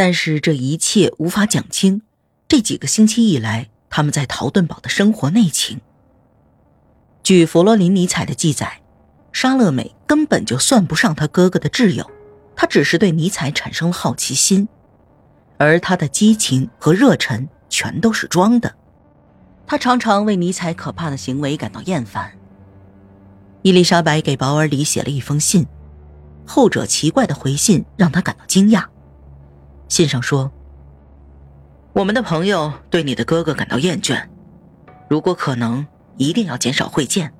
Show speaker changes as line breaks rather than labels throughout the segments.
但是这一切无法讲清这几个星期以来他们在陶顿堡的生活内情。据佛罗林尼采的记载，沙乐美根本就算不上他哥哥的挚友，他只是对尼采产生了好奇心，而他的激情和热忱全都是装的。他常常为尼采可怕的行为感到厌烦。伊丽莎白给保尔里写了一封信，后者奇怪的回信让他感到惊讶。信上说：“我们的朋友对你的哥哥感到厌倦，如果可能，一定要减少会见。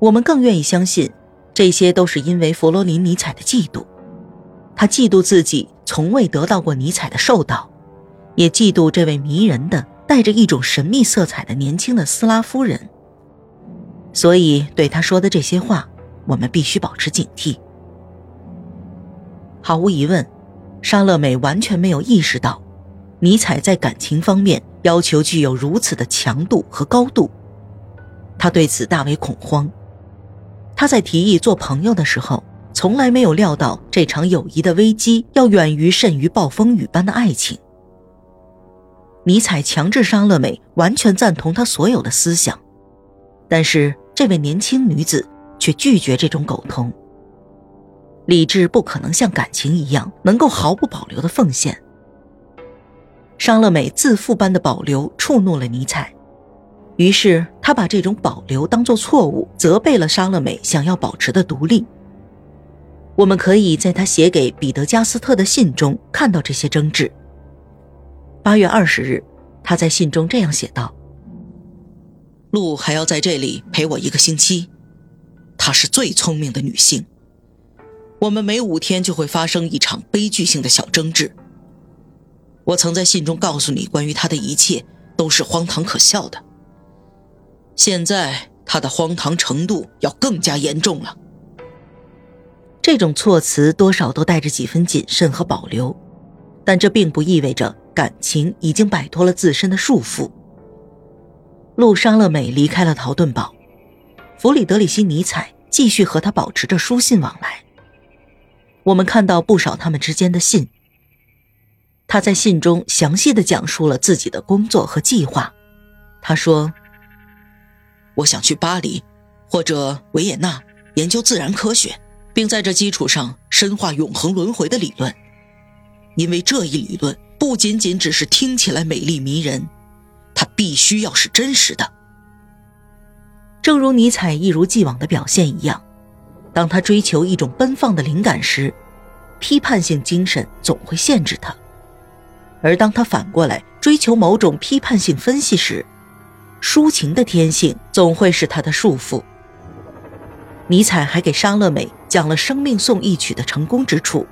我们更愿意相信，这些都是因为弗罗林尼采的嫉妒。他嫉妒自己从未得到过尼采的授导，也嫉妒这位迷人的、带着一种神秘色彩的年轻的斯拉夫人。所以，对他说的这些话，我们必须保持警惕。毫无疑问。”沙乐美完全没有意识到，尼采在感情方面要求具有如此的强度和高度，他对此大为恐慌。他在提议做朋友的时候，从来没有料到这场友谊的危机要远于甚于暴风雨般的爱情。尼采强制沙乐美完全赞同他所有的思想，但是这位年轻女子却拒绝这种沟通。理智不可能像感情一样能够毫不保留的奉献。沙乐美自负般的保留触怒了尼采，于是他把这种保留当作错误，责备了沙乐美想要保持的独立。我们可以在他写给彼得加斯特的信中看到这些争执。八月二十日，他在信中这样写道：“露还要在这里陪我一个星期，她是最聪明的女性。”我们每五天就会发生一场悲剧性的小争执。我曾在信中告诉你，关于他的一切都是荒唐可笑的。现在他的荒唐程度要更加严重了。这种措辞多少都带着几分谨慎和保留，但这并不意味着感情已经摆脱了自身的束缚。路商乐美离开了陶顿堡，弗里德里希·尼采继续和他保持着书信往来。我们看到不少他们之间的信。他在信中详细的讲述了自己的工作和计划。他说：“我想去巴黎，或者维也纳研究自然科学，并在这基础上深化永恒轮回的理论。因为这一理论不仅仅只是听起来美丽迷人，它必须要是真实的。正如尼采一如既往的表现一样。”当他追求一种奔放的灵感时，批判性精神总会限制他；而当他反过来追求某种批判性分析时，抒情的天性总会是他的束缚。尼采还给沙乐美讲了《生命颂》一曲的成功之处。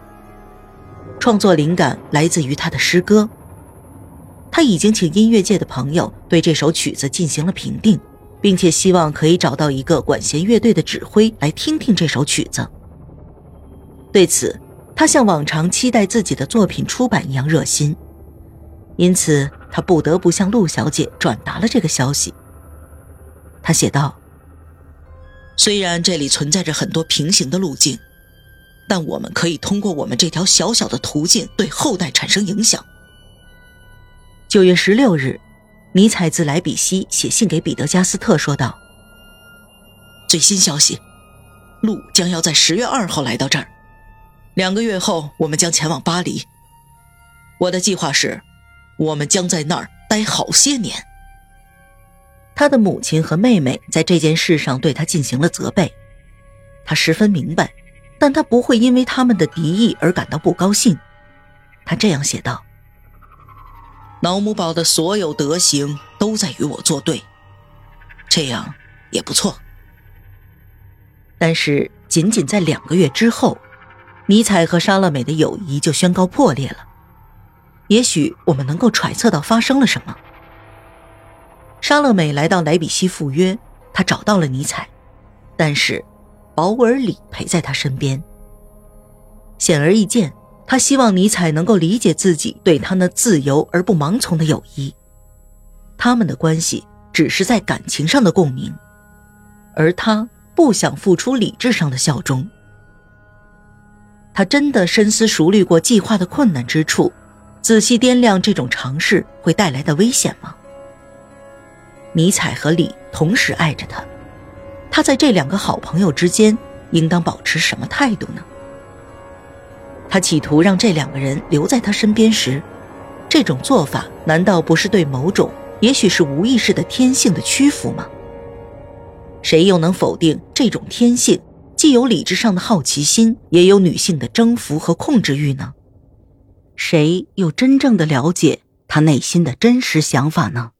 创作灵感来自于他的诗歌。他已经请音乐界的朋友对这首曲子进行了评定。并且希望可以找到一个管弦乐队的指挥来听听这首曲子。对此，他像往常期待自己的作品出版一样热心，因此他不得不向陆小姐转达了这个消息。他写道：“虽然这里存在着很多平行的路径，但我们可以通过我们这条小小的途径对后代产生影响。”九月十六日。尼采自莱比锡写信给彼得加斯特说道：“最新消息，路将要在十月二号来到这儿。两个月后，我们将前往巴黎。我的计划是，我们将在那儿待好些年。”他的母亲和妹妹在这件事上对他进行了责备，他十分明白，但他不会因为他们的敌意而感到不高兴。他这样写道。老母堡的所有德行都在与我作对，这样也不错。但是，仅仅在两个月之后，尼采和莎乐美的友谊就宣告破裂了。也许我们能够揣测到发生了什么。莎乐美来到莱比锡赴约，她找到了尼采，但是保尔里陪在他身边。显而易见。他希望尼采能够理解自己对他那自由而不盲从的友谊，他们的关系只是在感情上的共鸣，而他不想付出理智上的效忠。他真的深思熟虑过计划的困难之处，仔细掂量这种尝试会带来的危险吗？尼采和李同时爱着他，他在这两个好朋友之间应当保持什么态度呢？他企图让这两个人留在他身边时，这种做法难道不是对某种，也许是无意识的天性的屈服吗？谁又能否定这种天性既有理智上的好奇心，也有女性的征服和控制欲呢？谁又真正的了解他内心的真实想法呢？